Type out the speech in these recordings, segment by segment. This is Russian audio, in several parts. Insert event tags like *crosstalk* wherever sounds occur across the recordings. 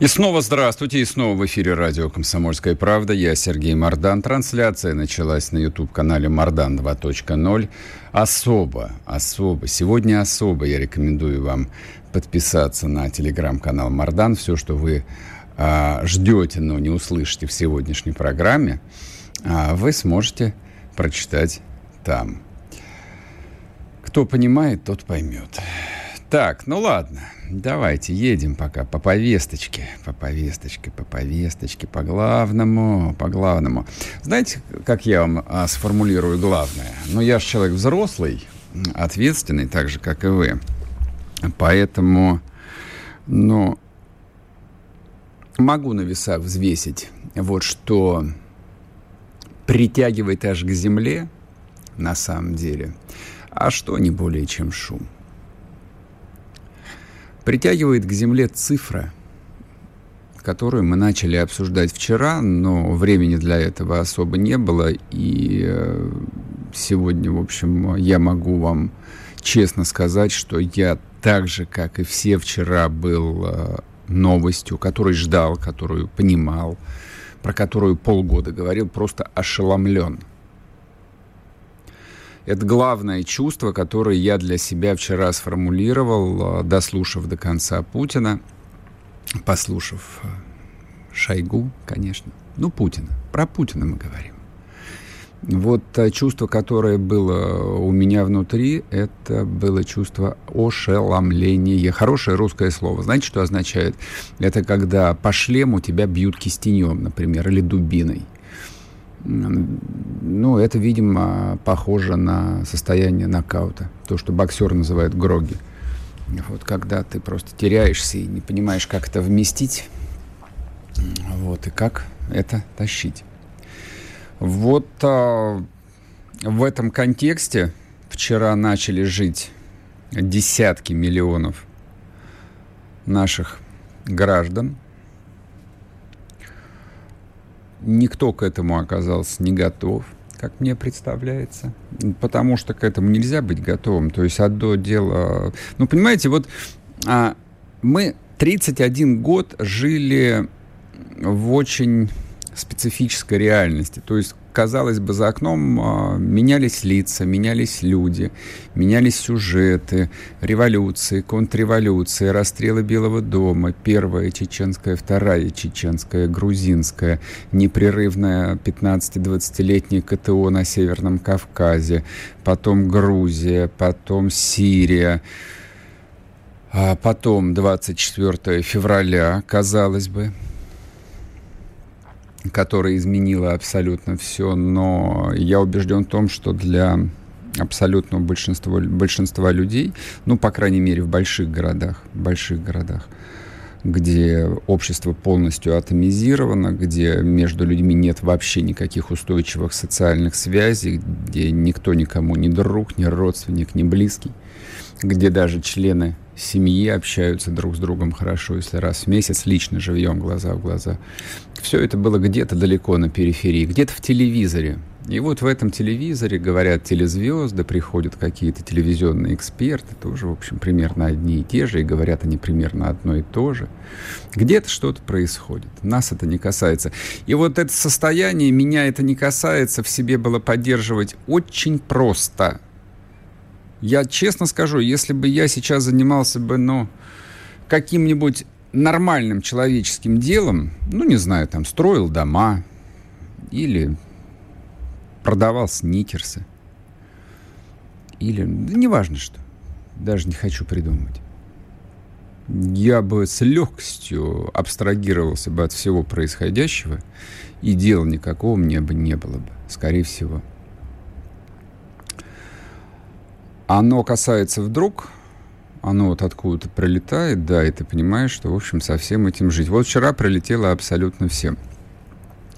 И снова здравствуйте, и снова в эфире радио «Комсомольская правда». Я Сергей Мордан. Трансляция началась на YouTube-канале «Мордан 2.0». Особо, особо, сегодня особо я рекомендую вам подписаться на телеграм-канал «Мордан». Все, что вы а, ждете, но не услышите в сегодняшней программе, а, вы сможете прочитать там. Кто понимает, тот поймет. Так, ну ладно, давайте едем пока по повесточке, по повесточке, по повесточке, по главному, по главному. Знаете, как я вам а, сформулирую главное? Ну, я же человек взрослый, ответственный, так же, как и вы. Поэтому, ну, могу на весах взвесить вот что притягивает аж к земле, на самом деле, а что не более чем шум. Притягивает к земле цифра, которую мы начали обсуждать вчера, но времени для этого особо не было, и э, сегодня, в общем, я могу вам честно сказать, что я так же, как и все вчера, был э, новостью, которую ждал, которую понимал, про которую полгода говорил, просто ошеломлен. Это главное чувство, которое я для себя вчера сформулировал, э, дослушав до конца Путина, послушав э, Шойгу, конечно. Ну, Путина. Про Путина мы говорим. Вот чувство, которое было у меня внутри, это было чувство ошеломления. Хорошее русское слово. Знаете, что означает? Это когда по шлему тебя бьют кистенем, например, или дубиной. Ну, это, видимо, похоже на состояние нокаута. То, что боксер называет гроги. Вот когда ты просто теряешься и не понимаешь, как это вместить, вот, и как это тащить. Вот а, в этом контексте вчера начали жить десятки миллионов наших граждан – Никто к этому оказался не готов, как мне представляется. Потому что к этому нельзя быть готовым. То есть одно дело... Ну, понимаете, вот а, мы 31 год жили в очень специфической реальности. То есть казалось бы, за окном а, менялись лица, менялись люди, менялись сюжеты, революции, контрреволюции, расстрелы Белого дома, первая чеченская, вторая чеченская, грузинская, непрерывная 15-20-летняя КТО на Северном Кавказе, потом Грузия, потом Сирия, а потом 24 февраля, казалось бы, которая изменила абсолютно все, но я убежден в том, что для абсолютного большинства, большинства людей, ну, по крайней мере, в больших городах, больших городах, где общество полностью атомизировано, где между людьми нет вообще никаких устойчивых социальных связей, где никто никому не друг, не родственник, не близкий, где даже члены семьи общаются друг с другом хорошо, если раз в месяц лично живьем глаза в глаза. Все это было где-то далеко на периферии, где-то в телевизоре. И вот в этом телевизоре говорят телезвезды, приходят какие-то телевизионные эксперты, тоже, в общем, примерно одни и те же, и говорят они примерно одно и то же. Где-то что-то происходит. Нас это не касается. И вот это состояние, меня это не касается, в себе было поддерживать очень просто – я честно скажу, если бы я сейчас занимался бы, ну, каким-нибудь нормальным человеческим делом, ну, не знаю, там, строил дома или продавал сникерсы, или, да неважно что, даже не хочу придумать. Я бы с легкостью абстрагировался бы от всего происходящего, и дела никакого мне бы не было бы, скорее всего. Оно касается вдруг, оно вот откуда-то прилетает, да, и ты понимаешь, что, в общем, со всем этим жить. Вот вчера прилетело абсолютно всем.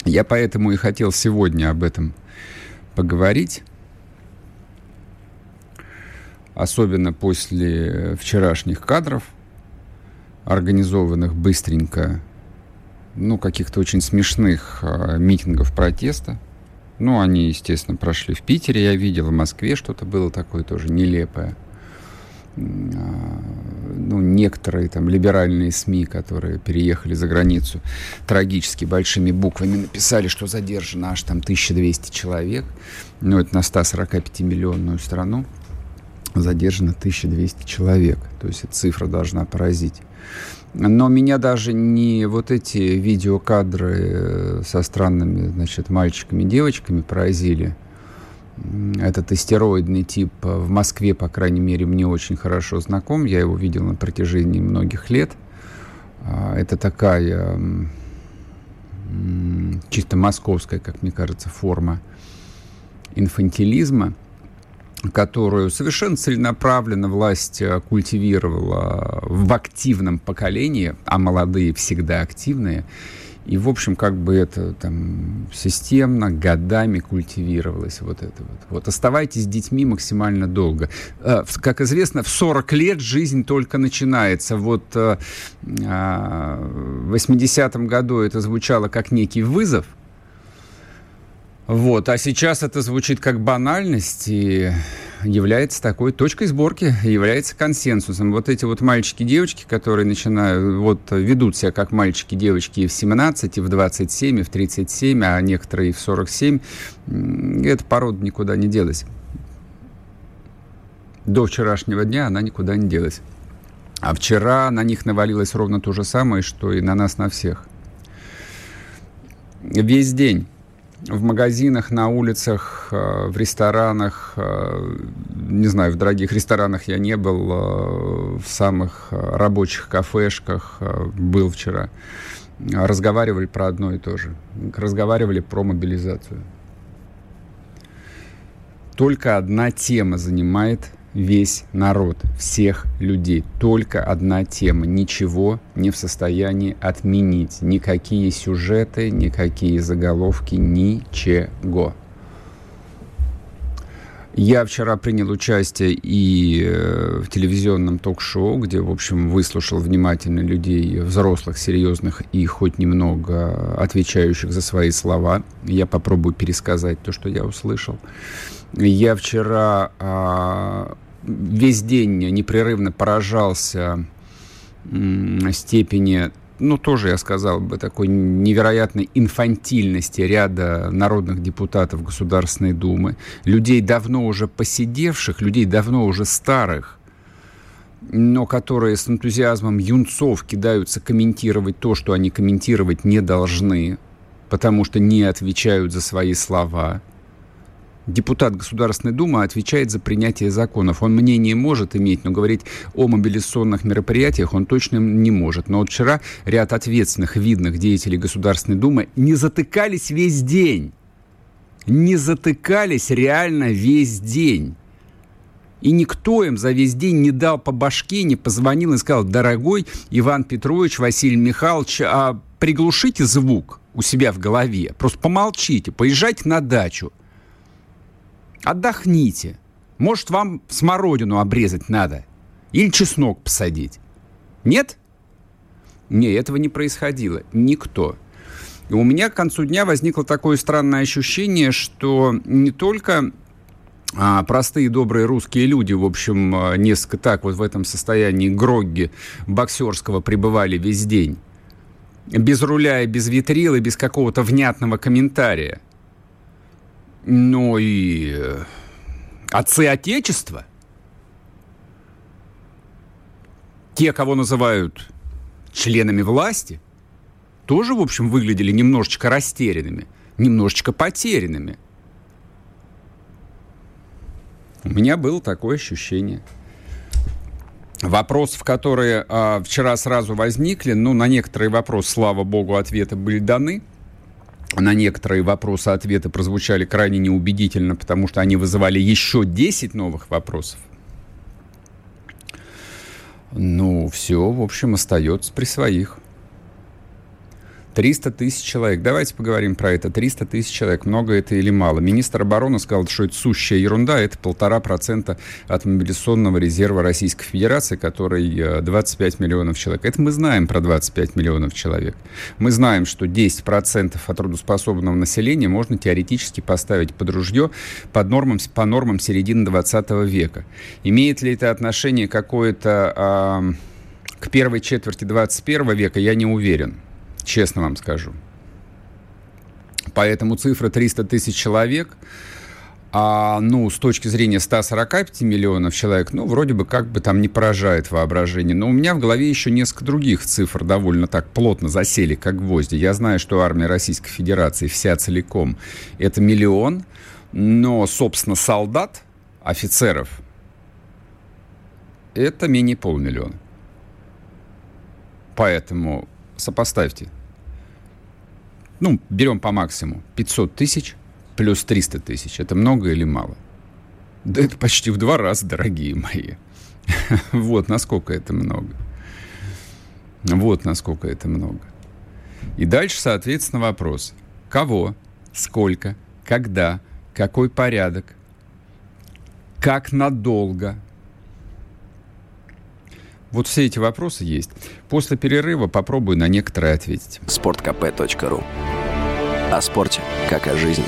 Я поэтому и хотел сегодня об этом поговорить. особенно после вчерашних кадров, организованных быстренько, ну, каких-то очень смешных э, митингов протеста. Ну, они, естественно, прошли в Питере, я видел, в Москве что-то было такое тоже нелепое. А, ну, некоторые там либеральные СМИ, которые переехали за границу, трагически большими буквами написали, что задержано аж там 1200 человек. Ну, это на 145-миллионную страну задержано 1200 человек. То есть эта цифра должна поразить. Но меня даже не вот эти видеокадры э, со странными, значит, мальчиками и девочками поразили. Этот истероидный тип в Москве, по крайней мере, мне очень хорошо знаком. Я его видел на протяжении многих лет. А, это такая чисто московская, как мне кажется, форма инфантилизма – которую совершенно целенаправленно власть э, культивировала в активном поколении, а молодые всегда активные. И, в общем, как бы это там системно, годами культивировалось вот это вот. Вот оставайтесь с детьми максимально долго. Э, как известно, в 40 лет жизнь только начинается. Вот э, в 80-м году это звучало как некий вызов – вот. А сейчас это звучит как банальность и является такой точкой сборки, является консенсусом. Вот эти вот мальчики девочки, которые начинают, вот ведут себя как мальчики девочки и в 17, и в 27, и в 37, а некоторые и в 47, эта порода никуда не делась. До вчерашнего дня она никуда не делась. А вчера на них навалилось ровно то же самое, что и на нас, на всех. Весь день в магазинах, на улицах, э, в ресторанах, э, не знаю, в дорогих ресторанах я не был, э, в самых рабочих кафешках был вчера. Разговаривали про одно и то же. Разговаривали про мобилизацию. Только одна тема занимает весь народ, всех людей. Только одна тема. Ничего не в состоянии отменить. Никакие сюжеты, никакие заголовки, ничего. Я вчера принял участие и э, в телевизионном ток-шоу, где, в общем, выслушал внимательно людей, взрослых, серьезных и хоть немного отвечающих за свои слова. Я попробую пересказать то, что я услышал. Я вчера а, весь день непрерывно поражался степени ну, тоже, я сказал бы, такой невероятной инфантильности ряда народных депутатов Государственной Думы, людей давно уже посидевших, людей давно уже старых, но которые с энтузиазмом юнцов кидаются комментировать то, что они комментировать не должны, потому что не отвечают за свои слова – депутат Государственной Думы отвечает за принятие законов. Он мнение может иметь, но говорить о мобилизационных мероприятиях он точно не может. Но вот вчера ряд ответственных, видных деятелей Государственной Думы не затыкались весь день. Не затыкались реально весь день. И никто им за весь день не дал по башке, не позвонил и сказал, дорогой Иван Петрович, Василий Михайлович, а приглушите звук у себя в голове, просто помолчите, поезжайте на дачу. Отдохните. Может, вам смородину обрезать надо? Или чеснок посадить? Нет? Не, этого не происходило. Никто. И у меня к концу дня возникло такое странное ощущение, что не только а, простые добрые русские люди, в общем, а, несколько так вот в этом состоянии грогги боксерского пребывали весь день. Без руля и без витрил и без какого-то внятного комментария – но и э, отцы Отечества, те, кого называют членами власти, тоже, в общем, выглядели немножечко растерянными, немножечко потерянными. У меня было такое ощущение. Вопросов, которые а, вчера сразу возникли, ну, на некоторые вопросы, слава богу, ответы были даны – на некоторые вопросы ответы прозвучали крайне неубедительно, потому что они вызывали еще 10 новых вопросов. Ну, все, в общем, остается при своих. 300 тысяч человек. Давайте поговорим про это. 300 тысяч человек. Много это или мало? Министр обороны сказал, что это сущая ерунда. Это полтора процента от мобилизационного резерва Российской Федерации, который 25 э, миллионов человек. Это мы знаем про 25 миллионов человек. Мы знаем, что 10 процентов от трудоспособного населения можно теоретически поставить под ружье под нормам, по нормам середины 20 века. Имеет ли это отношение какое-то э, к первой четверти 21 века, я не уверен честно вам скажу. Поэтому цифра 300 тысяч человек, а, ну, с точки зрения 145 миллионов человек, ну, вроде бы как бы там не поражает воображение. Но у меня в голове еще несколько других цифр довольно так плотно засели, как гвозди. Я знаю, что армия Российской Федерации вся целиком – это миллион, но, собственно, солдат, офицеров – это менее полмиллиона. Поэтому сопоставьте – ну, берем по максимуму, 500 тысяч плюс 300 тысяч. Это много или мало? Да это почти в два раза, дорогие мои. *laughs* Вот насколько это много. Вот насколько это много. И дальше, соответственно, вопрос. Кого, сколько, когда, какой порядок, как надолго. Вот все эти вопросы есть. После перерыва попробую на некоторые ответить. sportkp.ru О спорте, как о жизни.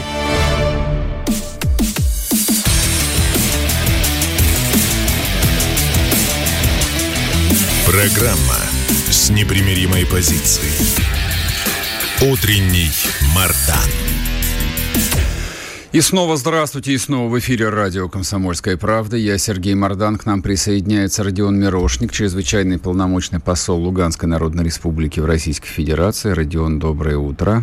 Программа с непримиримой позицией. Утренний Мардан. И снова здравствуйте, и снова в эфире радио «Комсомольская правда». Я Сергей Мордан, к нам присоединяется Родион Мирошник, чрезвычайный полномочный посол Луганской Народной Республики в Российской Федерации. Родион, доброе утро.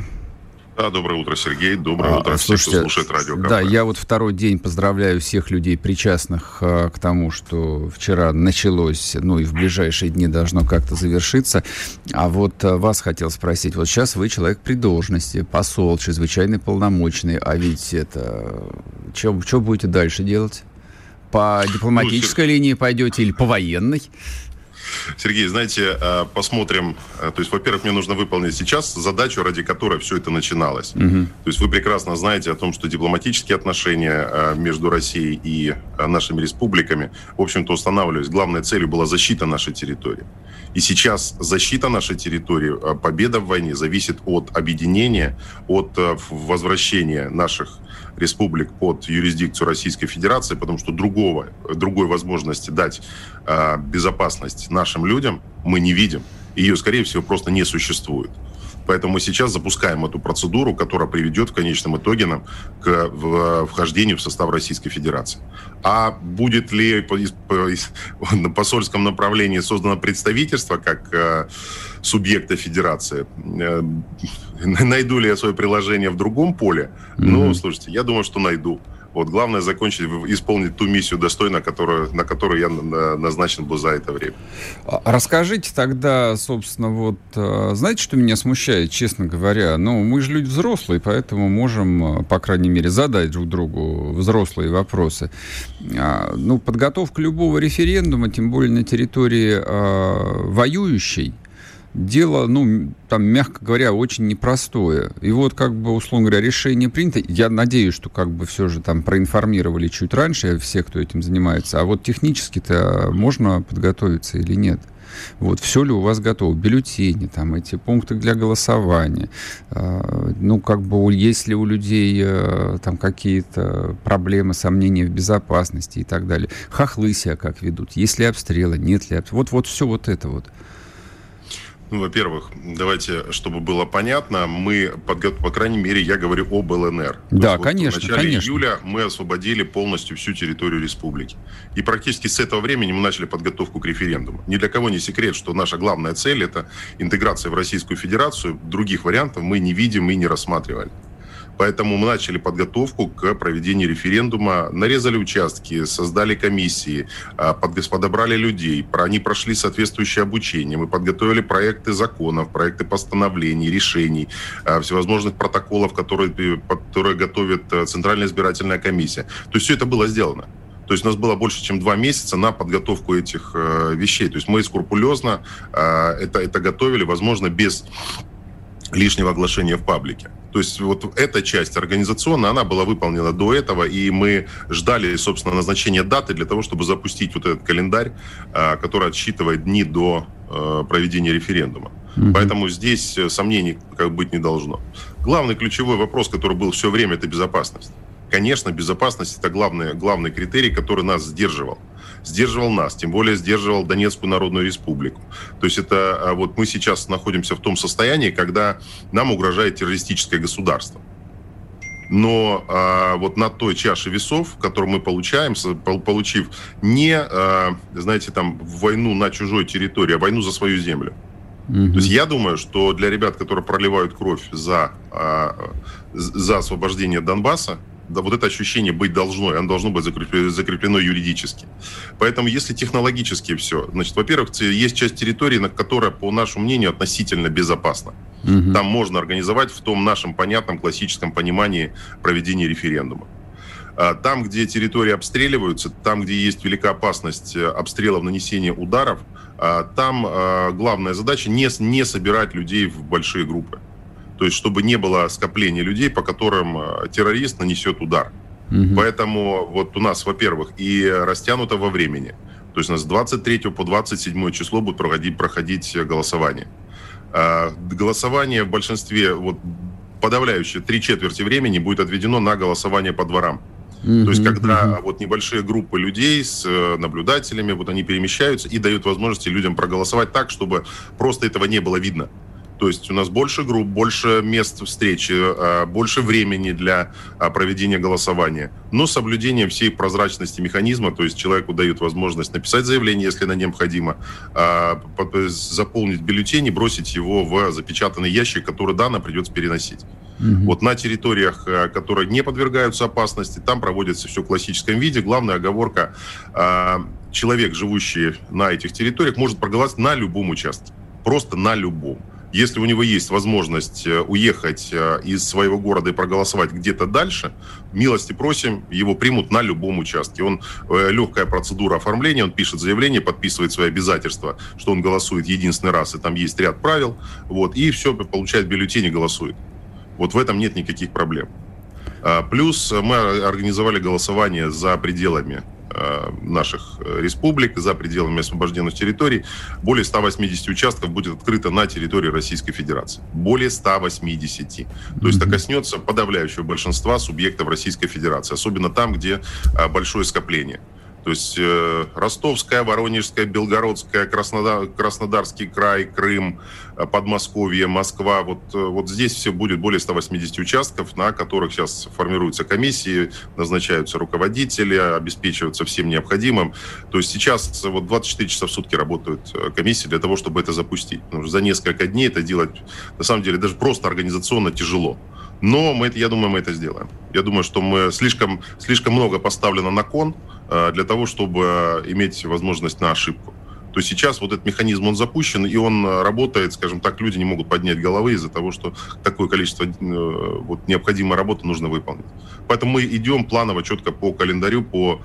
Да, доброе утро, Сергей. Доброе а, утро слушайте, всем, кто слушает радио. Да, я вот второй день поздравляю всех людей, причастных а, к тому, что вчера началось, ну и в ближайшие дни должно как-то завершиться. А вот а, вас хотел спросить, вот сейчас вы человек при должности, посол, чрезвычайный полномочный, а ведь это... Что будете дальше делать? По дипломатической ну, линии пойдете или по военной? Сергей, знаете, э, посмотрим. Э, то есть, во-первых, мне нужно выполнить сейчас задачу, ради которой все это начиналось. Угу. То есть вы прекрасно знаете о том, что дипломатические отношения э, между Россией и нашими республиками, в общем-то, устанавливались. Главной целью была защита нашей территории. И сейчас защита нашей территории, победа в войне зависит от объединения, от возвращения наших республик под юрисдикцию Российской Федерации, потому что другого, другой возможности дать э, безопасность нашим людям мы не видим. Ее, скорее всего, просто не существует. Поэтому мы сейчас запускаем эту процедуру, которая приведет в конечном итоге нам к вхождению в состав Российской Федерации. А будет ли *laughs* на посольском направлении создано представительство как э, субъекта Федерации? Э, *laughs* найду ли я свое приложение в другом поле? Mm-hmm. Ну, слушайте, я думаю, что найду. Вот главное закончить, исполнить ту миссию достойно, которую, на которую я назначен был за это время. А, расскажите тогда, собственно, вот, а, знаете, что меня смущает, честно говоря? Ну, мы же люди взрослые, поэтому можем, а, по крайней мере, задать друг другу взрослые вопросы. Ну, подготовка любого референдума, тем более на территории воюющей, дело, ну, там, мягко говоря, очень непростое. И вот, как бы, условно говоря, решение принято. Я надеюсь, что, как бы, все же там проинформировали чуть раньше все, кто этим занимается. А вот технически-то можно подготовиться или нет? Вот, все ли у вас готово? Бюллетени, там, эти пункты для голосования. Э, ну, как бы, есть ли у людей э, там какие-то проблемы, сомнения в безопасности и так далее. Хохлы себя как ведут? Есть ли обстрелы, нет ли обстрелы? Вот, вот все вот это вот. Ну, во-первых, давайте, чтобы было понятно, мы, подго... по крайней мере, я говорю об ЛНР. Да, вот конечно, В начале конечно. июля мы освободили полностью всю территорию республики. И практически с этого времени мы начали подготовку к референдуму. Ни для кого не секрет, что наша главная цель – это интеграция в Российскую Федерацию. Других вариантов мы не видим и не рассматривали. Поэтому мы начали подготовку к проведению референдума, нарезали участки, создали комиссии, а, подобрали людей, они прошли соответствующее обучение, мы подготовили проекты законов, проекты постановлений, решений, а, всевозможных протоколов, которые, которые готовит э, Центральная избирательная комиссия. То есть все это было сделано. То есть у нас было больше, чем два месяца на подготовку этих э, вещей. То есть мы скрупулезно э, это, это готовили, возможно, без лишнего оглашения в паблике. То есть вот эта часть организационная, она была выполнена до этого, и мы ждали, собственно, назначения даты для того, чтобы запустить вот этот календарь, а, который отсчитывает дни до а, проведения референдума. Mm-hmm. Поэтому здесь э, сомнений как быть не должно. Главный ключевой вопрос, который был все время, это безопасность. Конечно, безопасность это главный, главный критерий, который нас сдерживал сдерживал нас, тем более сдерживал Донецкую Народную Республику. То есть это а, вот мы сейчас находимся в том состоянии, когда нам угрожает террористическое государство. Но а, вот на той чаше весов, которую мы получаем, получив не, а, знаете, там войну на чужой территории, а войну за свою землю. Mm-hmm. То есть я думаю, что для ребят, которые проливают кровь за, а, за освобождение Донбасса, да, вот это ощущение быть должно, оно должно быть закреплено, закреплено юридически. Поэтому если технологически все, значит, во-первых, есть часть территории, на которая, по нашему мнению, относительно безопасна. Угу. Там можно организовать в том нашем понятном классическом понимании проведения референдума. А там, где территории обстреливаются, там, где есть велика опасность э, обстрелов, нанесения ударов, а, там а, главная задача не, не собирать людей в большие группы. То есть, чтобы не было скопления людей, по которым э, террорист нанесет удар. Угу. Поэтому вот у нас, во-первых, и растянуто во времени. То есть у нас с 23 по 27 число будет проходить, проходить голосование. А, голосование в большинстве, вот подавляющее три четверти времени будет отведено на голосование по дворам. Mm-hmm. То есть, когда mm-hmm. вот небольшие группы людей с э, наблюдателями, вот они перемещаются и дают возможности людям проголосовать так, чтобы просто этого не было видно. То есть у нас больше групп, больше мест встречи, а, больше времени для а, проведения голосования. Но с соблюдением всей прозрачности механизма, то есть человеку дают возможность написать заявление, если на необходимо, а, заполнить бюллетень и бросить его в запечатанный ящик, который данно придется переносить. Угу. Вот на территориях, которые не подвергаются опасности, там проводится все в классическом виде. Главная оговорка, человек, живущий на этих территориях, может проголосовать на любом участке. Просто на любом. Если у него есть возможность э, уехать э, из своего города и проголосовать где-то дальше, милости просим, его примут на любом участке. Он э, легкая процедура оформления, он пишет заявление, подписывает свои обязательства, что он голосует единственный раз, и там есть ряд правил, вот, и все, получает бюллетень и голосует. Вот в этом нет никаких проблем. А, плюс мы организовали голосование за пределами наших э, республик, за пределами освобожденных территорий, более 180 участков будет открыто на территории Российской Федерации. Более 180. То есть это коснется подавляющего большинства субъектов Российской Федерации, особенно там, где э, большое скопление. То есть э, Ростовская, Воронежская, Белгородская, Краснодар, Краснодарский край, Крым, э, Подмосковье, Москва. Вот, э, вот здесь все будет более 180 участков, на которых сейчас формируются комиссии, назначаются руководители, обеспечиваются всем необходимым. То есть сейчас вот 24 часа в сутки работают э, комиссии для того, чтобы это запустить. Потому что за несколько дней это делать, на самом деле, даже просто организационно тяжело. Но мы, я думаю, мы это сделаем. Я думаю, что мы слишком, слишком много поставлено на кон для того, чтобы иметь возможность на ошибку. То сейчас вот этот механизм, он запущен, и он работает, скажем так, люди не могут поднять головы из-за того, что такое количество э, вот, необходимой работы нужно выполнить. Поэтому мы идем планово, четко по календарю, по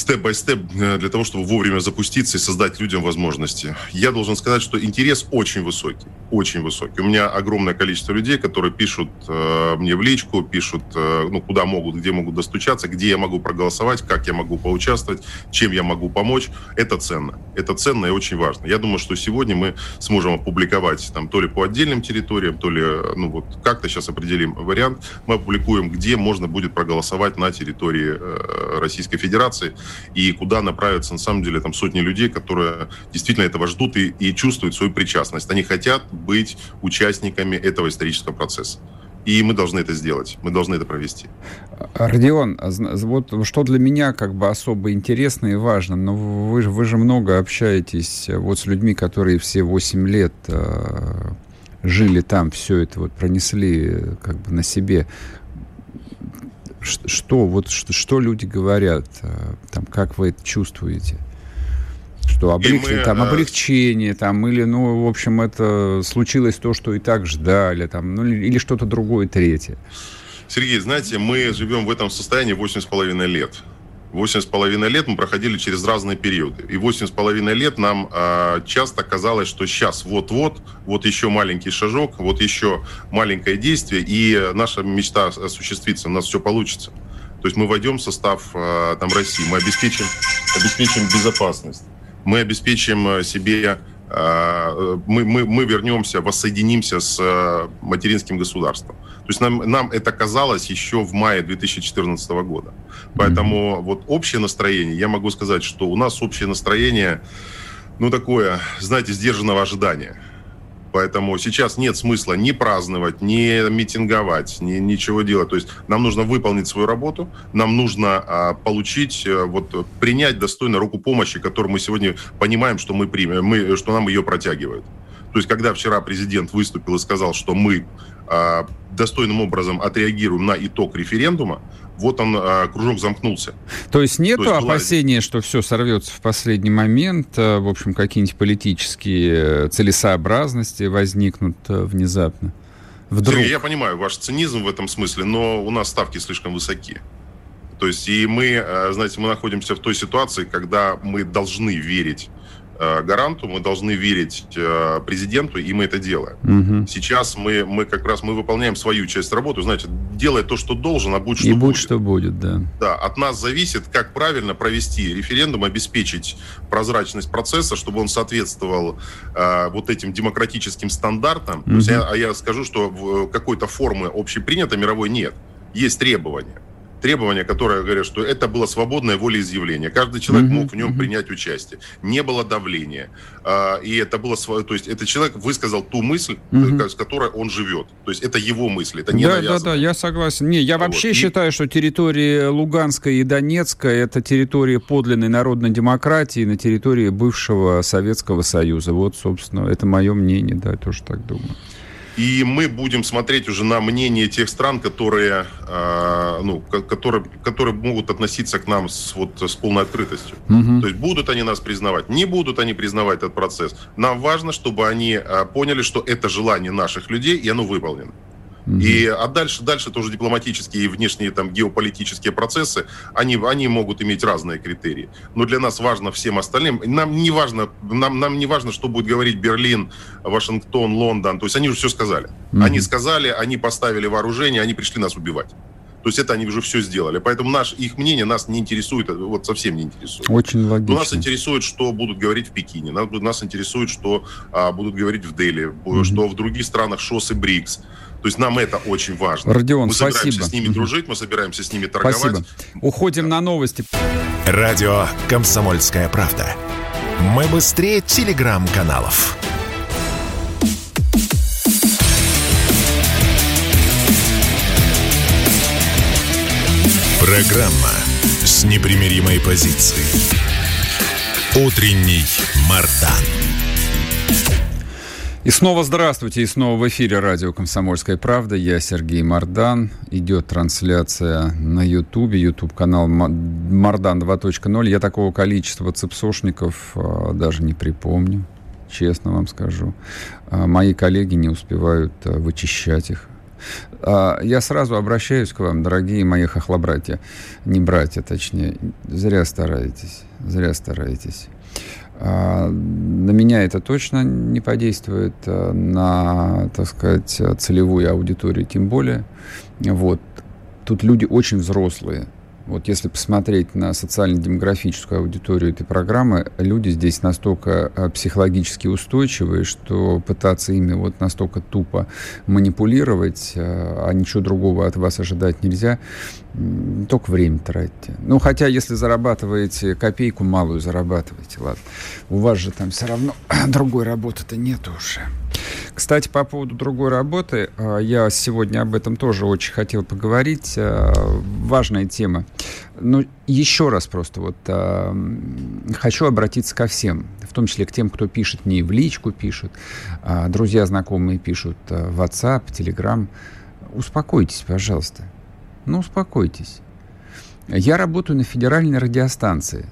степ-бай-степ э, для того, чтобы вовремя запуститься и создать людям возможности. Я должен сказать, что интерес очень высокий, очень высокий. У меня огромное количество людей, которые пишут э, мне в личку, пишут, э, ну, куда могут, где могут достучаться, где я могу проголосовать, как я могу поучаствовать, чем я могу помочь. Это ценно. Это ценно и очень важно. Я думаю, что сегодня мы сможем опубликовать там то ли по отдельным территориям, то ли, ну, вот как-то сейчас определим вариант. Мы опубликуем, где можно будет проголосовать на территории э, Российской Федерации и куда направятся, на самом деле, там сотни людей, которые действительно этого ждут и, и чувствуют свою причастность. Они хотят быть участниками этого исторического процесса. И мы должны это сделать, мы должны это провести. Родион, вот что для меня как бы особо интересно и важно, но вы, вы же много общаетесь э, вот с людьми, которые все 8 лет э, жили там, все это вот пронесли э, как бы на себе что, вот, что, что люди говорят, э, там, как вы это чувствуете? Что облег... мы, там, э, облегчение, там, или, ну, в общем, это случилось то, что и так ждали, там, ну, или что-то другое, третье. Сергей, знаете, мы живем в этом состоянии 8,5 лет. Восемь с половиной лет мы проходили через разные периоды. И восемь с половиной лет нам э, часто казалось, что сейчас вот-вот, вот еще маленький шажок, вот еще маленькое действие, и наша мечта осуществится, у нас все получится. То есть мы войдем в состав э, там, России, мы обеспечим, обеспечим безопасность, мы обеспечим себе Э, мы, мы, мы вернемся, воссоединимся с э, материнским государством. То есть нам, нам это казалось еще в мае 2014 года. Поэтому mm-hmm. вот общее настроение, я могу сказать, что у нас общее настроение, ну такое, знаете, сдержанного ожидания. Поэтому сейчас нет смысла ни праздновать, ни митинговать, ни ничего делать. То есть нам нужно выполнить свою работу, нам нужно а, получить, а, вот принять достойно руку помощи, которую мы сегодня понимаем, что мы примем, мы, что нам ее протягивают. То есть, когда вчера президент выступил и сказал, что мы э, достойным образом отреагируем на итог референдума, вот он, э, кружок замкнулся. То есть нет опасения, была... что все сорвется в последний момент, э, в общем, какие-нибудь политические целесообразности возникнут э, внезапно? Вдруг? Сергей, я понимаю ваш цинизм в этом смысле, но у нас ставки слишком высоки. То есть и мы, э, знаете, мы находимся в той ситуации, когда мы должны верить Э, гаранту, мы должны верить э, президенту, и мы это делаем. Угу. Сейчас мы, мы как раз мы выполняем свою часть работы, знаете, делая то, что должен, а будет что и будет. будет, что будет, да. Да, от нас зависит, как правильно провести референдум, обеспечить прозрачность процесса, чтобы он соответствовал э, вот этим демократическим стандартам. Угу. То есть я, а я скажу, что в какой-то формы общепринятой мировой нет. Есть требования требования, которые говорят, что это было свободное волеизъявление. Каждый человек mm-hmm. мог в нем mm-hmm. принять участие. Не было давления. А, и это было свое, то есть этот человек высказал ту мысль, mm-hmm. с которой он живет. То есть это его мысль, это не Да, да, да, я согласен. Не, я вообще вот. считаю, что территории Луганска и Донецка это территория подлинной народной демократии на территории бывшего Советского Союза. Вот, собственно, это мое мнение, да, я тоже так думаю. И мы будем смотреть уже на мнение тех стран, которые, э, ну, которые, которые могут относиться к нам с, вот, с полной открытостью. Угу. То есть будут они нас признавать, не будут они признавать этот процесс. Нам важно, чтобы они э, поняли, что это желание наших людей, и оно выполнено. И, а дальше, дальше тоже дипломатические и внешние там геополитические процессы, они, они могут иметь разные критерии. Но для нас важно всем остальным, нам не важно, нам, нам не важно, что будет говорить Берлин, Вашингтон, Лондон, то есть они уже все сказали. Mm-hmm. Они сказали, они поставили вооружение, они пришли нас убивать. То есть это они уже все сделали. Поэтому наш, их мнение нас не интересует, вот совсем не интересует. Очень логично. Но нас интересует, что будут говорить в Пекине, нас, нас интересует, что а, будут говорить в Дели, mm-hmm. что в других странах ШОС и БРИКС. То есть нам это очень важно. Родион, мы спасибо. собираемся с ними дружить, мы собираемся с ними торговать. Спасибо. Уходим да. на новости. Радио «Комсомольская правда». Мы быстрее телеграм-каналов. Программа с непримиримой позицией. Утренний Мардан. И снова здравствуйте, и снова в эфире радио «Комсомольская правда». Я Сергей Мардан. Идет трансляция на Ютубе, Ютуб-канал «Мардан 2.0». Я такого количества цепсошников а, даже не припомню, честно вам скажу. А, мои коллеги не успевают а, вычищать их. Я сразу обращаюсь к вам, дорогие мои хохлобратья. Не братья, точнее. Зря стараетесь, зря стараетесь. А, на меня это точно не подействует, а, на, так сказать, целевую аудиторию тем более. Вот. Тут люди очень взрослые. Вот если посмотреть на социально-демографическую аудиторию этой программы, люди здесь настолько а, психологически устойчивые, что пытаться ими вот настолько тупо манипулировать, а ничего другого от вас ожидать нельзя, только время тратите. Ну, хотя, если зарабатываете копейку малую, зарабатываете, ладно. У вас же там все равно *clears throat* другой работы-то нет уже. Кстати, по поводу другой работы, а, я сегодня об этом тоже очень хотел поговорить. А, важная тема. Ну, еще раз просто вот а, хочу обратиться ко всем, в том числе к тем, кто пишет мне в личку, пишут, друзья, знакомые пишут в WhatsApp, Telegram. Успокойтесь, пожалуйста. Ну, успокойтесь. Я работаю на федеральной радиостанции.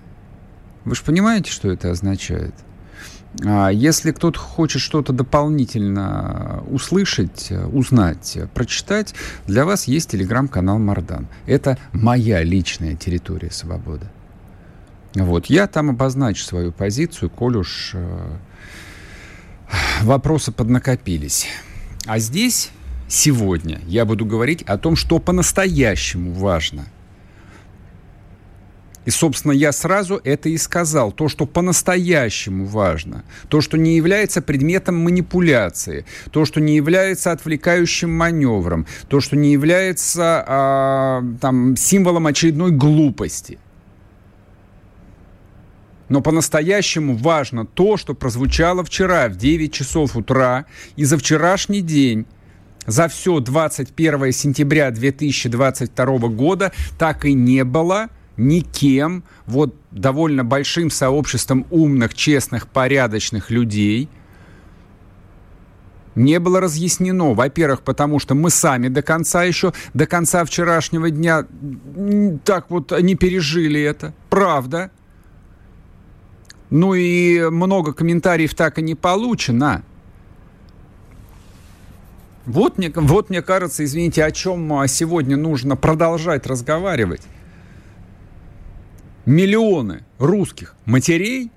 Вы же понимаете, что это означает? А если кто-то хочет что-то дополнительно услышать, узнать, прочитать, для вас есть телеграм-канал Мардан. Это моя личная территория свободы. Вот, я там обозначу свою позицию, коль уж э, вопросы поднакопились. А здесь сегодня я буду говорить о том, что по-настоящему важно – и, собственно, я сразу это и сказал. То, что по-настоящему важно. То, что не является предметом манипуляции. То, что не является отвлекающим маневром. То, что не является а, там, символом очередной глупости. Но по-настоящему важно то, что прозвучало вчера в 9 часов утра и за вчерашний день за все 21 сентября 2022 года так и не было никем, вот довольно большим сообществом умных, честных, порядочных людей не было разъяснено. Во-первых, потому что мы сами до конца еще, до конца вчерашнего дня так вот не пережили это. Правда. Ну и много комментариев так и не получено. Вот мне, вот мне кажется, извините, о чем а, сегодня нужно продолжать разговаривать миллионы русских матерей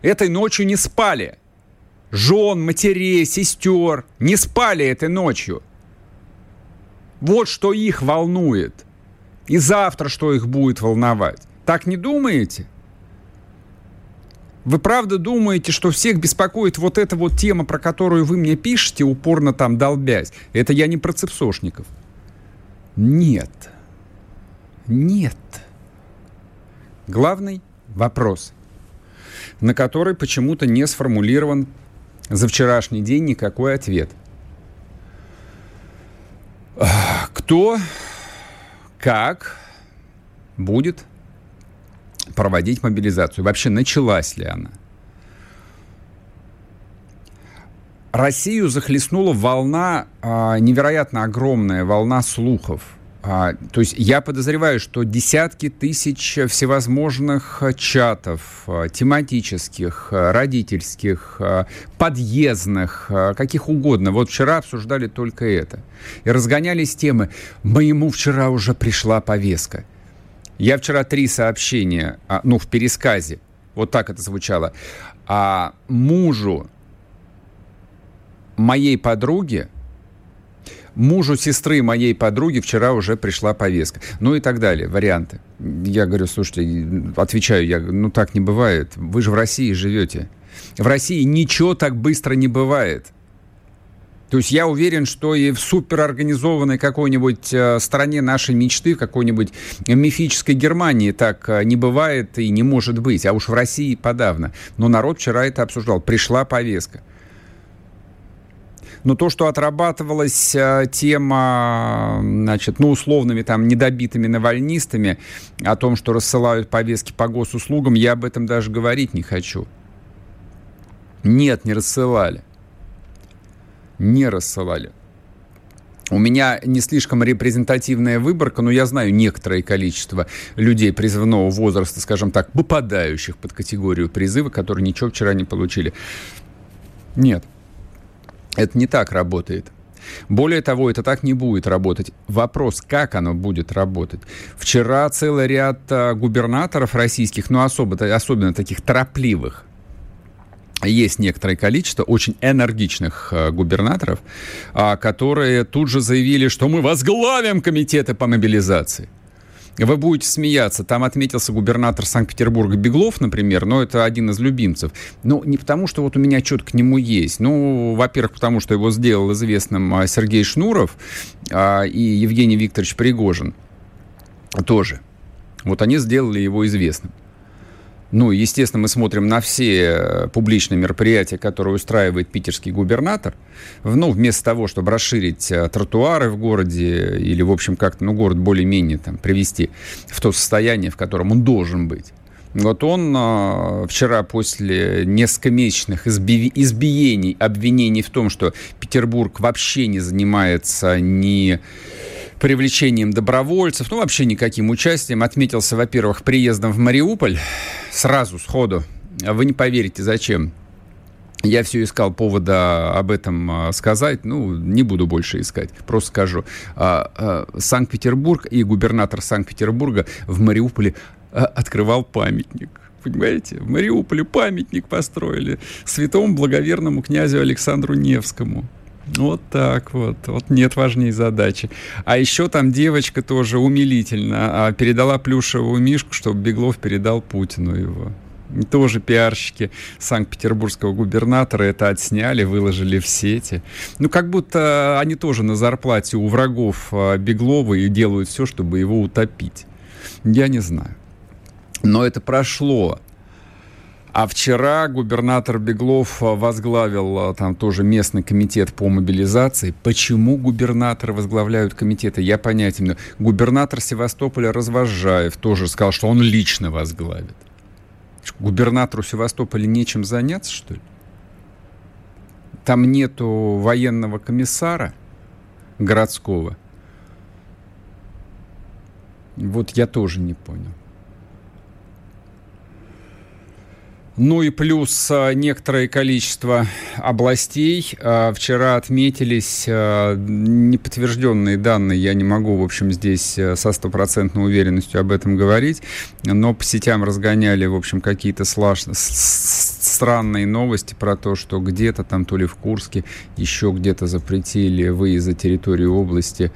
этой ночью не спали. Жен, матерей, сестер не спали этой ночью. Вот что их волнует. И завтра что их будет волновать. Так не думаете? Вы правда думаете, что всех беспокоит вот эта вот тема, про которую вы мне пишете, упорно там долбясь? Это я не про цепсошников. Нет. Нет. Главный вопрос, на который почему-то не сформулирован за вчерашний день никакой ответ. Кто, как будет проводить мобилизацию? Вообще началась ли она? Россию захлестнула волна, а, невероятно огромная волна слухов – а, то есть я подозреваю, что десятки тысяч всевозможных чатов, а, тематических, родительских, подъездных, каких угодно. Вот вчера обсуждали только это. И разгонялись темы. Моему вчера уже пришла повестка. Я вчера три сообщения, ну, в пересказе, вот так это звучало, а мужу моей подруги мужу сестры моей подруги вчера уже пришла повестка. Ну и так далее, варианты. Я говорю, слушайте, отвечаю, я, ну так не бывает. Вы же в России живете. В России ничего так быстро не бывает. То есть я уверен, что и в суперорганизованной какой-нибудь э, стране нашей мечты, какой-нибудь мифической Германии так э, не бывает и не может быть. А уж в России подавно. Но народ вчера это обсуждал. Пришла повестка. Но то, что отрабатывалась э, тема, значит, ну, условными там недобитыми навальнистами о том, что рассылают повестки по госуслугам, я об этом даже говорить не хочу. Нет, не рассылали. Не рассылали. У меня не слишком репрезентативная выборка, но я знаю некоторое количество людей призывного возраста, скажем так, попадающих под категорию призыва, которые ничего вчера не получили. Нет. Это не так работает. Более того, это так не будет работать. Вопрос, как оно будет работать. Вчера целый ряд а, губернаторов российских, ну особо, особенно таких торопливых, есть некоторое количество очень энергичных э, губернаторов, э, которые тут же заявили, что мы возглавим комитеты по мобилизации. Вы будете смеяться. Там отметился губернатор Санкт-Петербурга Беглов, например, но это один из любимцев. Ну, не потому, что вот у меня что-то к нему есть. Ну, во-первых, потому что его сделал известным а, Сергей Шнуров а, и Евгений Викторович Пригожин тоже. Вот они сделали его известным. Ну, естественно, мы смотрим на все э, публичные мероприятия, которые устраивает питерский губернатор. Ну, вместо того, чтобы расширить э, тротуары в городе или, в общем, как-то, ну, город более-менее там привести в то состояние, в котором он должен быть. Вот он э, вчера после несколькомесячных изби- избиений, обвинений в том, что Петербург вообще не занимается ни привлечением добровольцев, ну вообще никаким участием. Отметился, во-первых, приездом в Мариуполь сразу, сходу. Вы не поверите, зачем. Я все искал повода об этом а, сказать, ну, не буду больше искать, просто скажу. А, а, Санкт-Петербург и губернатор Санкт-Петербурга в Мариуполе открывал памятник. Понимаете, в Мариуполе памятник построили святому благоверному князю Александру Невскому. Вот так вот. Вот нет важнее задачи. А еще там девочка тоже умилительно передала плюшевую мишку, чтобы Беглов передал Путину его тоже пиарщики Санкт-Петербургского губернатора это отсняли, выложили в сети. Ну, как будто они тоже на зарплате у врагов а, Беглова и делают все, чтобы его утопить. Я не знаю. Но это прошло. А вчера губернатор Беглов а, возглавил а, там тоже местный комитет по мобилизации. Почему губернаторы возглавляют комитеты, я понятия не. Губернатор Севастополя Развожаев тоже сказал, что он лично возглавит. Губернатору Севастополя нечем заняться, что ли? Там нету военного комиссара городского. Вот я тоже не понял. Ну и плюс а, некоторое количество областей. А, вчера отметились а, неподтвержденные данные. Я не могу, в общем, здесь со стопроцентной уверенностью об этом говорить. Но по сетям разгоняли, в общем, какие-то слаж... странные новости про то, что где-то там, то ли в Курске, еще где-то запретили выезд за территорию области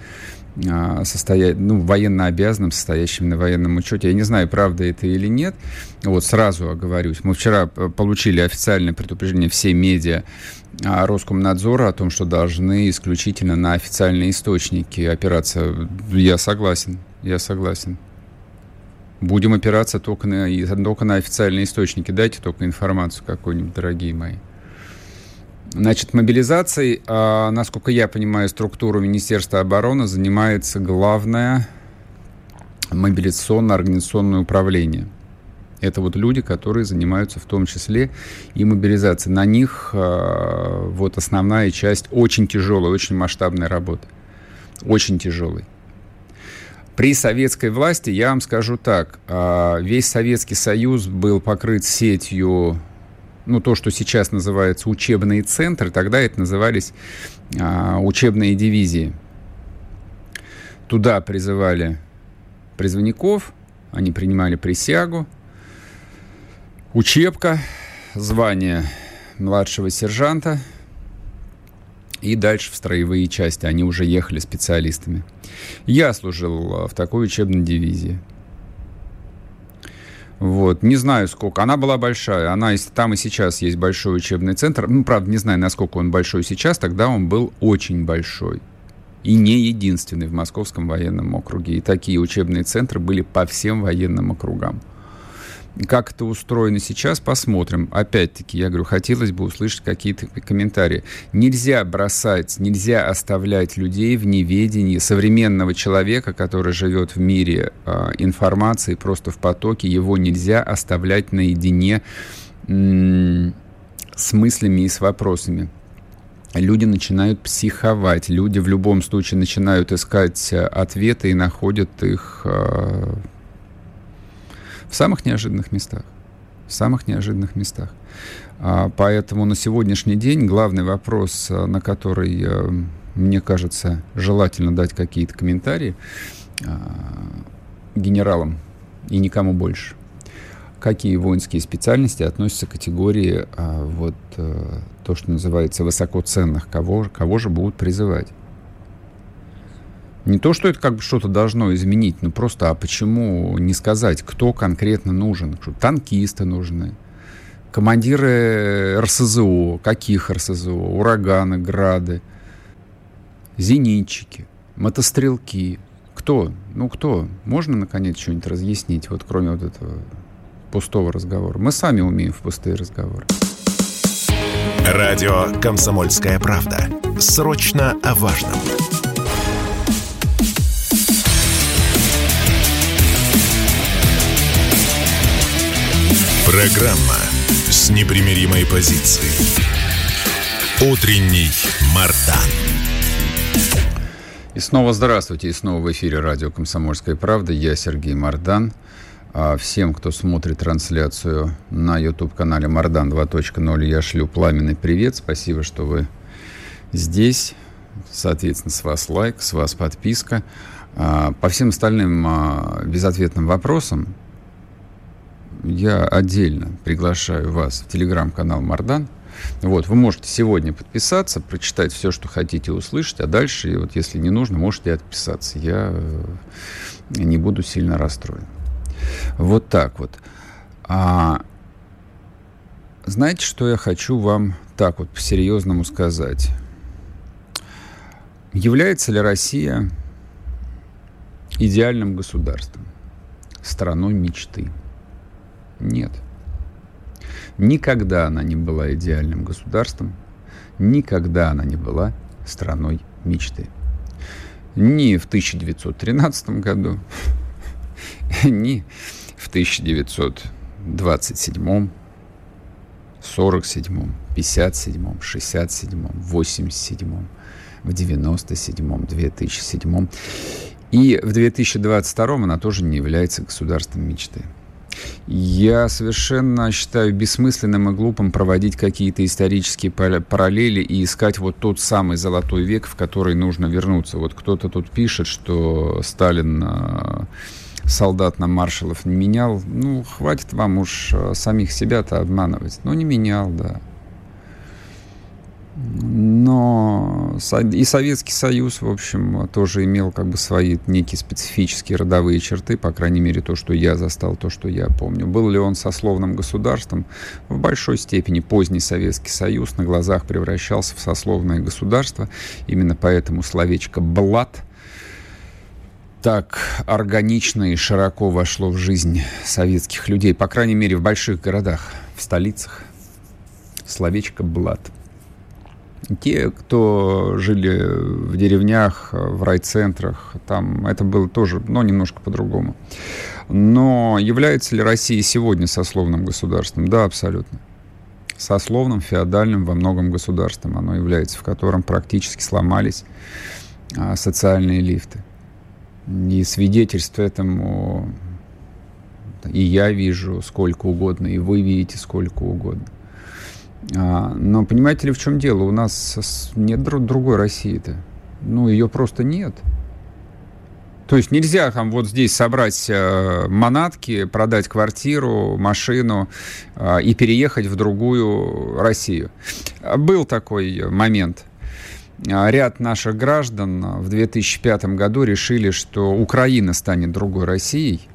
состоять, ну, военно обязанным, состоящим на военном учете. Я не знаю, правда это или нет. Вот сразу оговорюсь. Мы вчера получили официальное предупреждение все медиа а, Роскомнадзора о том, что должны исключительно на официальные источники опираться. Я согласен, я согласен. Будем опираться только на, только на официальные источники. Дайте только информацию какую-нибудь, дорогие мои. Значит, мобилизацией, а, насколько я понимаю, структуру Министерства обороны занимается главное мобилизационно-организационное управление. Это вот люди, которые занимаются в том числе и мобилизацией. На них э, вот основная часть очень тяжелой, очень масштабной работы. Очень тяжелой. При советской власти, я вам скажу так, э, весь Советский Союз был покрыт сетью ну, то, что сейчас называется учебные центры, тогда это назывались а, учебные дивизии. Туда призывали призывников, они принимали присягу, учебка, звание младшего сержанта и дальше в строевые части. Они уже ехали специалистами. Я служил в такой учебной дивизии – вот, не знаю сколько. Она была большая. Она там и сейчас есть большой учебный центр. Ну, правда, не знаю, насколько он большой сейчас. Тогда он был очень большой. И не единственный в Московском военном округе. И такие учебные центры были по всем военным округам. Как это устроено сейчас, посмотрим. Опять-таки, я говорю, хотелось бы услышать какие-то комментарии. Нельзя бросать, нельзя оставлять людей в неведении современного человека, который живет в мире э, информации, просто в потоке. Его нельзя оставлять наедине с мыслями и с вопросами люди начинают психовать, люди в любом случае начинают искать э, ответы и находят их э, в самых неожиданных местах. В самых неожиданных местах. А, поэтому на сегодняшний день главный вопрос, а, на который, а, мне кажется, желательно дать какие-то комментарии генералам и никому больше. Какие воинские специальности относятся к категории вот то, что называется высокоценных, кого, кого же будут призывать? Не то, что это как бы что-то должно изменить, но просто, а почему не сказать, кто конкретно нужен? Что танкисты нужны, командиры РСЗО, каких РСЗО, ураганы, грады, зенитчики, мотострелки. Кто? Ну, кто? Можно, наконец, что-нибудь разъяснить, вот кроме вот этого пустого разговора? Мы сами умеем в пустые разговоры. Радио «Комсомольская правда». Срочно о важном. Программа с непримиримой позицией. Утренний Мардан. И снова здравствуйте, и снова в эфире радио «Комсомольская правда». Я Сергей Мардан. А всем, кто смотрит трансляцию на YouTube-канале Мардан 2.0, я шлю пламенный привет. Спасибо, что вы здесь. Соответственно, с вас лайк, с вас подписка. А, по всем остальным а, безответным вопросам я отдельно приглашаю вас в телеграм-канал Мардан. Вот, вы можете сегодня подписаться, прочитать все, что хотите услышать, а дальше, вот, если не нужно, можете отписаться. Я э, не буду сильно расстроен. Вот так вот. А, знаете, что я хочу вам так вот по-серьезному сказать? Является ли Россия идеальным государством, страной мечты? Нет. Никогда она не была идеальным государством, никогда она не была страной мечты. Ни в 1913 году, *laughs* ни в 1927, 47, 57, 67, 87, в 97, 2007. И в 2022 она тоже не является государством мечты. Я совершенно считаю бессмысленным и глупым проводить какие-то исторические параллели и искать вот тот самый золотой век, в который нужно вернуться. Вот кто-то тут пишет, что Сталин э, солдат на маршалов не менял. Ну, хватит вам уж э, самих себя-то обманывать. Ну, не менял, да. Но и Советский Союз, в общем, тоже имел как бы свои некие специфические родовые черты, по крайней мере, то, что я застал, то, что я помню. Был ли он сословным государством? В большой степени поздний Советский Союз на глазах превращался в сословное государство. Именно поэтому словечко «блат» так органично и широко вошло в жизнь советских людей, по крайней мере, в больших городах, в столицах. Словечко «блат». Те, кто жили в деревнях, в райцентрах, там это было тоже, но немножко по-другому. Но является ли Россия сегодня сословным государством? Да, абсолютно. Сословным, феодальным во многом государством оно является, в котором практически сломались а, социальные лифты. И свидетельств этому и я вижу сколько угодно, и вы видите сколько угодно. А, но понимаете ли, в чем дело? У нас нет другой России-то. Ну, ее просто нет. То есть нельзя там вот здесь собрать э, манатки, продать квартиру, машину э, и переехать в другую Россию. Был такой момент. Ряд наших граждан в 2005 году решили, что Украина станет другой Россией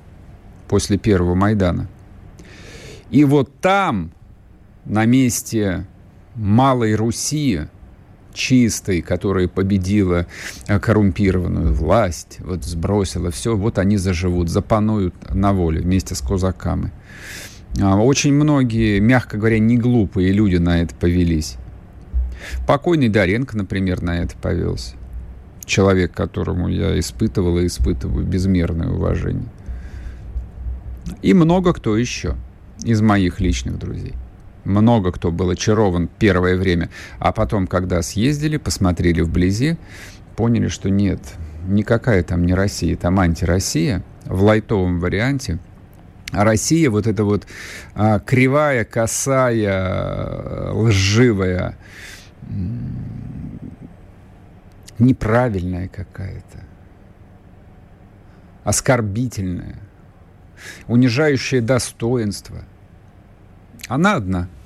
после первого Майдана. И вот там на месте Малой Руси, чистой, которая победила э, коррумпированную власть, вот сбросила все, вот они заживут, запануют на воле вместе с козаками. А, очень многие, мягко говоря, не глупые люди на это повелись. Покойный Доренко, например, на это повелся. Человек, которому я испытывал и испытываю безмерное уважение. И много кто еще из моих личных друзей много кто был очарован первое время, а потом, когда съездили, посмотрели вблизи, поняли, что нет, никакая там не Россия, там антироссия в лайтовом варианте. А Россия вот эта вот а, кривая, косая, лживая, неправильная какая-то, оскорбительная, унижающая достоинство. Она одна –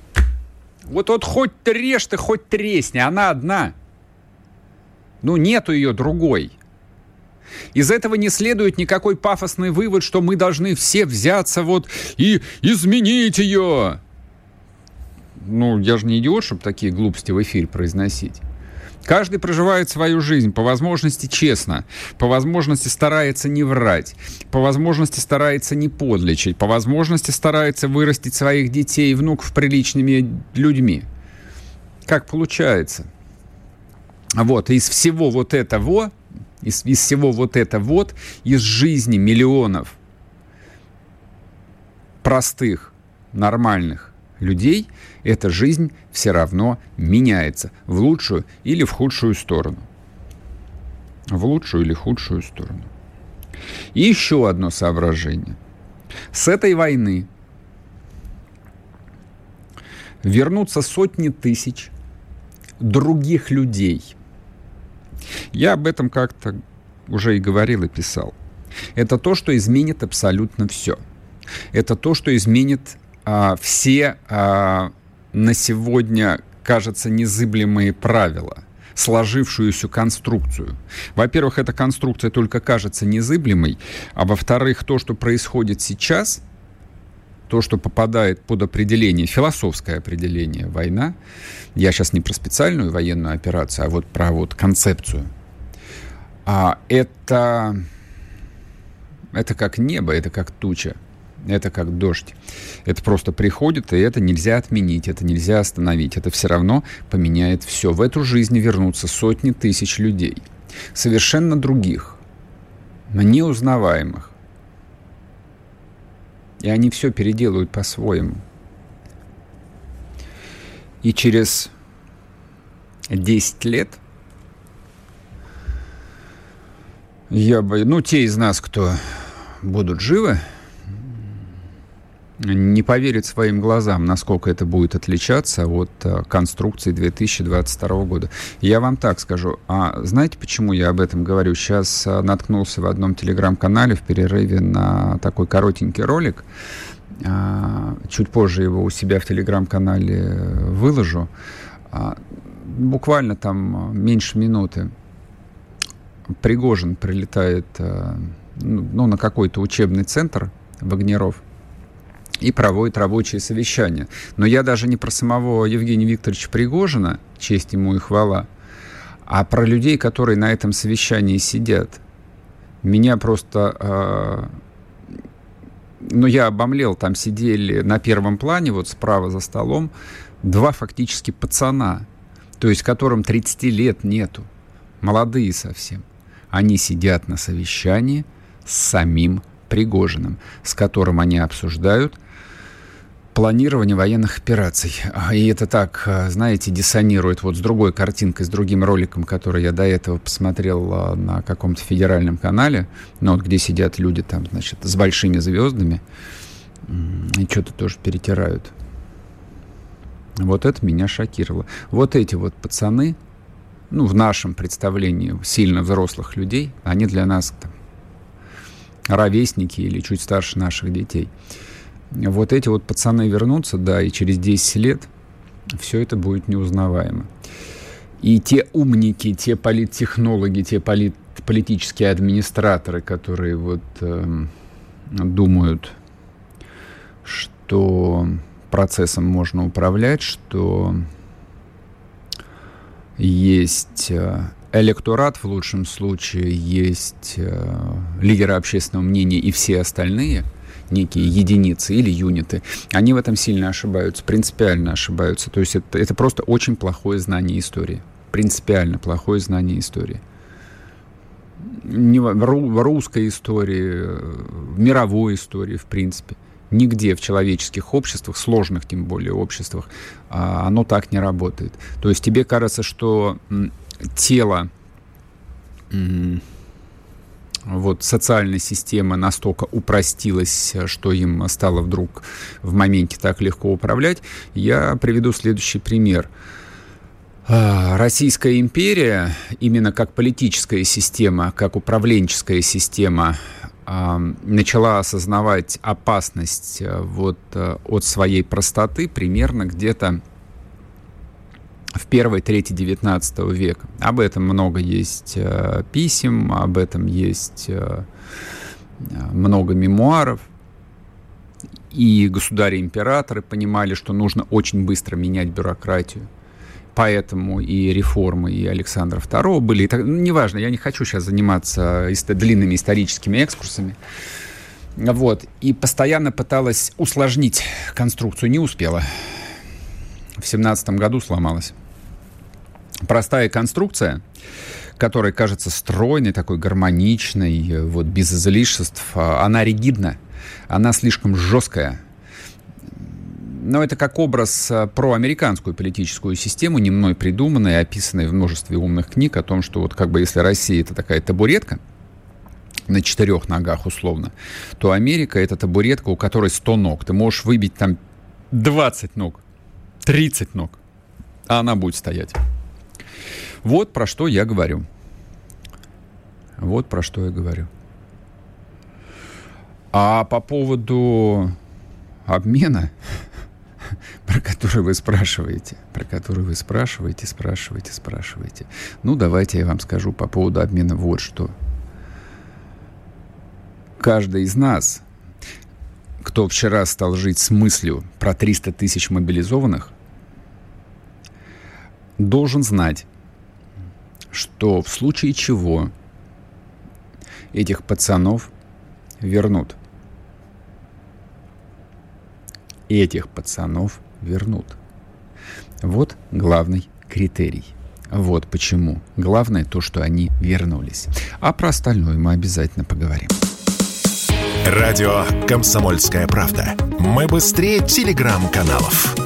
вот, вот хоть трешь ты, хоть тресни, она одна. Ну, нету ее другой. Из этого не следует никакой пафосный вывод, что мы должны все взяться вот и изменить ее. Ну, я же не идиот, чтобы такие глупости в эфире произносить. Каждый проживает свою жизнь, по возможности честно, по возможности старается не врать, по возможности старается не подлечить, по возможности старается вырастить своих детей и внуков приличными людьми. Как получается? Вот, из всего вот этого, из, из всего вот этого вот, из жизни миллионов простых, нормальных людей – эта жизнь все равно меняется в лучшую или в худшую сторону. В лучшую или худшую сторону. И еще одно соображение. С этой войны вернутся сотни тысяч других людей. Я об этом как-то уже и говорил и писал. Это то, что изменит абсолютно все. Это то, что изменит все а, на сегодня, кажется, незыблемые правила сложившуюся конструкцию. Во-первых, эта конструкция только кажется незыблемой, а во-вторых, то, что происходит сейчас, то, что попадает под определение, философское определение война, я сейчас не про специальную военную операцию, а вот про вот концепцию, а это, это как небо, это как туча. Это как дождь. Это просто приходит, и это нельзя отменить, это нельзя остановить. Это все равно поменяет все. В эту жизнь вернутся сотни тысяч людей. Совершенно других, неузнаваемых. И они все переделают по-своему. И через 10 лет я бы, ну, те из нас, кто будут живы, не поверит своим глазам, насколько это будет отличаться от э, конструкции 2022 года. Я вам так скажу. А знаете, почему я об этом говорю? Сейчас э, наткнулся в одном телеграм-канале в перерыве на такой коротенький ролик. А, чуть позже его у себя в телеграм-канале выложу. А, буквально там меньше минуты. Пригожин прилетает э, ну, на какой-то учебный центр Вагнеров – и проводит рабочие совещания. Но я даже не про самого Евгения Викторовича Пригожина, честь ему и хвала, а про людей, которые на этом совещании сидят. Меня просто... Э, ну, я обомлел, там сидели на первом плане, вот справа за столом, два фактически пацана, то есть которым 30 лет нету, молодые совсем. Они сидят на совещании с самим Пригожиным, с которым они обсуждают планирование военных операций. И это так, знаете, диссонирует вот с другой картинкой, с другим роликом, который я до этого посмотрел а, на каком-то федеральном канале, ну, вот где сидят люди там, значит, с большими звездами, и что-то тоже перетирают. Вот это меня шокировало. Вот эти вот пацаны, ну, в нашем представлении сильно взрослых людей, они для нас там, ровесники или чуть старше наших детей – вот эти вот пацаны вернутся, да, и через 10 лет все это будет неузнаваемо. И те умники, те политтехнологи, те полит, политические администраторы, которые вот э, думают, что процессом можно управлять, что есть э, электорат в лучшем случае, есть э, лидеры общественного мнения и все остальные – некие единицы или юниты, они в этом сильно ошибаются, принципиально ошибаются. То есть это, это просто очень плохое знание истории. Принципиально плохое знание истории. Не в, русской истории, в мировой истории, в принципе. Нигде в человеческих обществах, сложных тем более обществах, а, оно так не работает. То есть тебе кажется, что тело вот социальная система настолько упростилась, что им стало вдруг в моменте так легко управлять, я приведу следующий пример. А, Российская империя, именно как политическая система, как управленческая система, а, начала осознавать опасность э, вот э, от своей простоты примерно где-то в первой трети XIX века. Об этом много есть э, писем, об этом есть э, много мемуаров. И государи-императоры понимали, что нужно очень быстро менять бюрократию. Поэтому и реформы и Александра II были. Так, ну, неважно, я не хочу сейчас заниматься ист- длинными историческими экскурсами. Вот. И постоянно пыталась усложнить конструкцию. Не успела. В семнадцатом году сломалась простая конструкция, которая кажется стройной, такой гармоничной, вот без излишеств, а она ригидна, она слишком жесткая. Но это как образ а, про американскую политическую систему, не мной придуманная, описанная в множестве умных книг о том, что вот как бы если Россия это такая табуретка, на четырех ногах условно, то Америка это табуретка, у которой 100 ног. Ты можешь выбить там 20 ног, 30 ног, а она будет стоять. Вот про что я говорю. Вот про что я говорю. А по поводу обмена, *laughs* про который вы спрашиваете, про который вы спрашиваете, спрашиваете, спрашиваете. Ну, давайте я вам скажу по поводу обмена вот что. Каждый из нас, кто вчера стал жить с мыслью про 300 тысяч мобилизованных, должен знать, что в случае чего этих пацанов вернут. Этих пацанов вернут. Вот главный критерий. Вот почему. Главное то, что они вернулись. А про остальное мы обязательно поговорим. Радио «Комсомольская правда». Мы быстрее телеграм-каналов.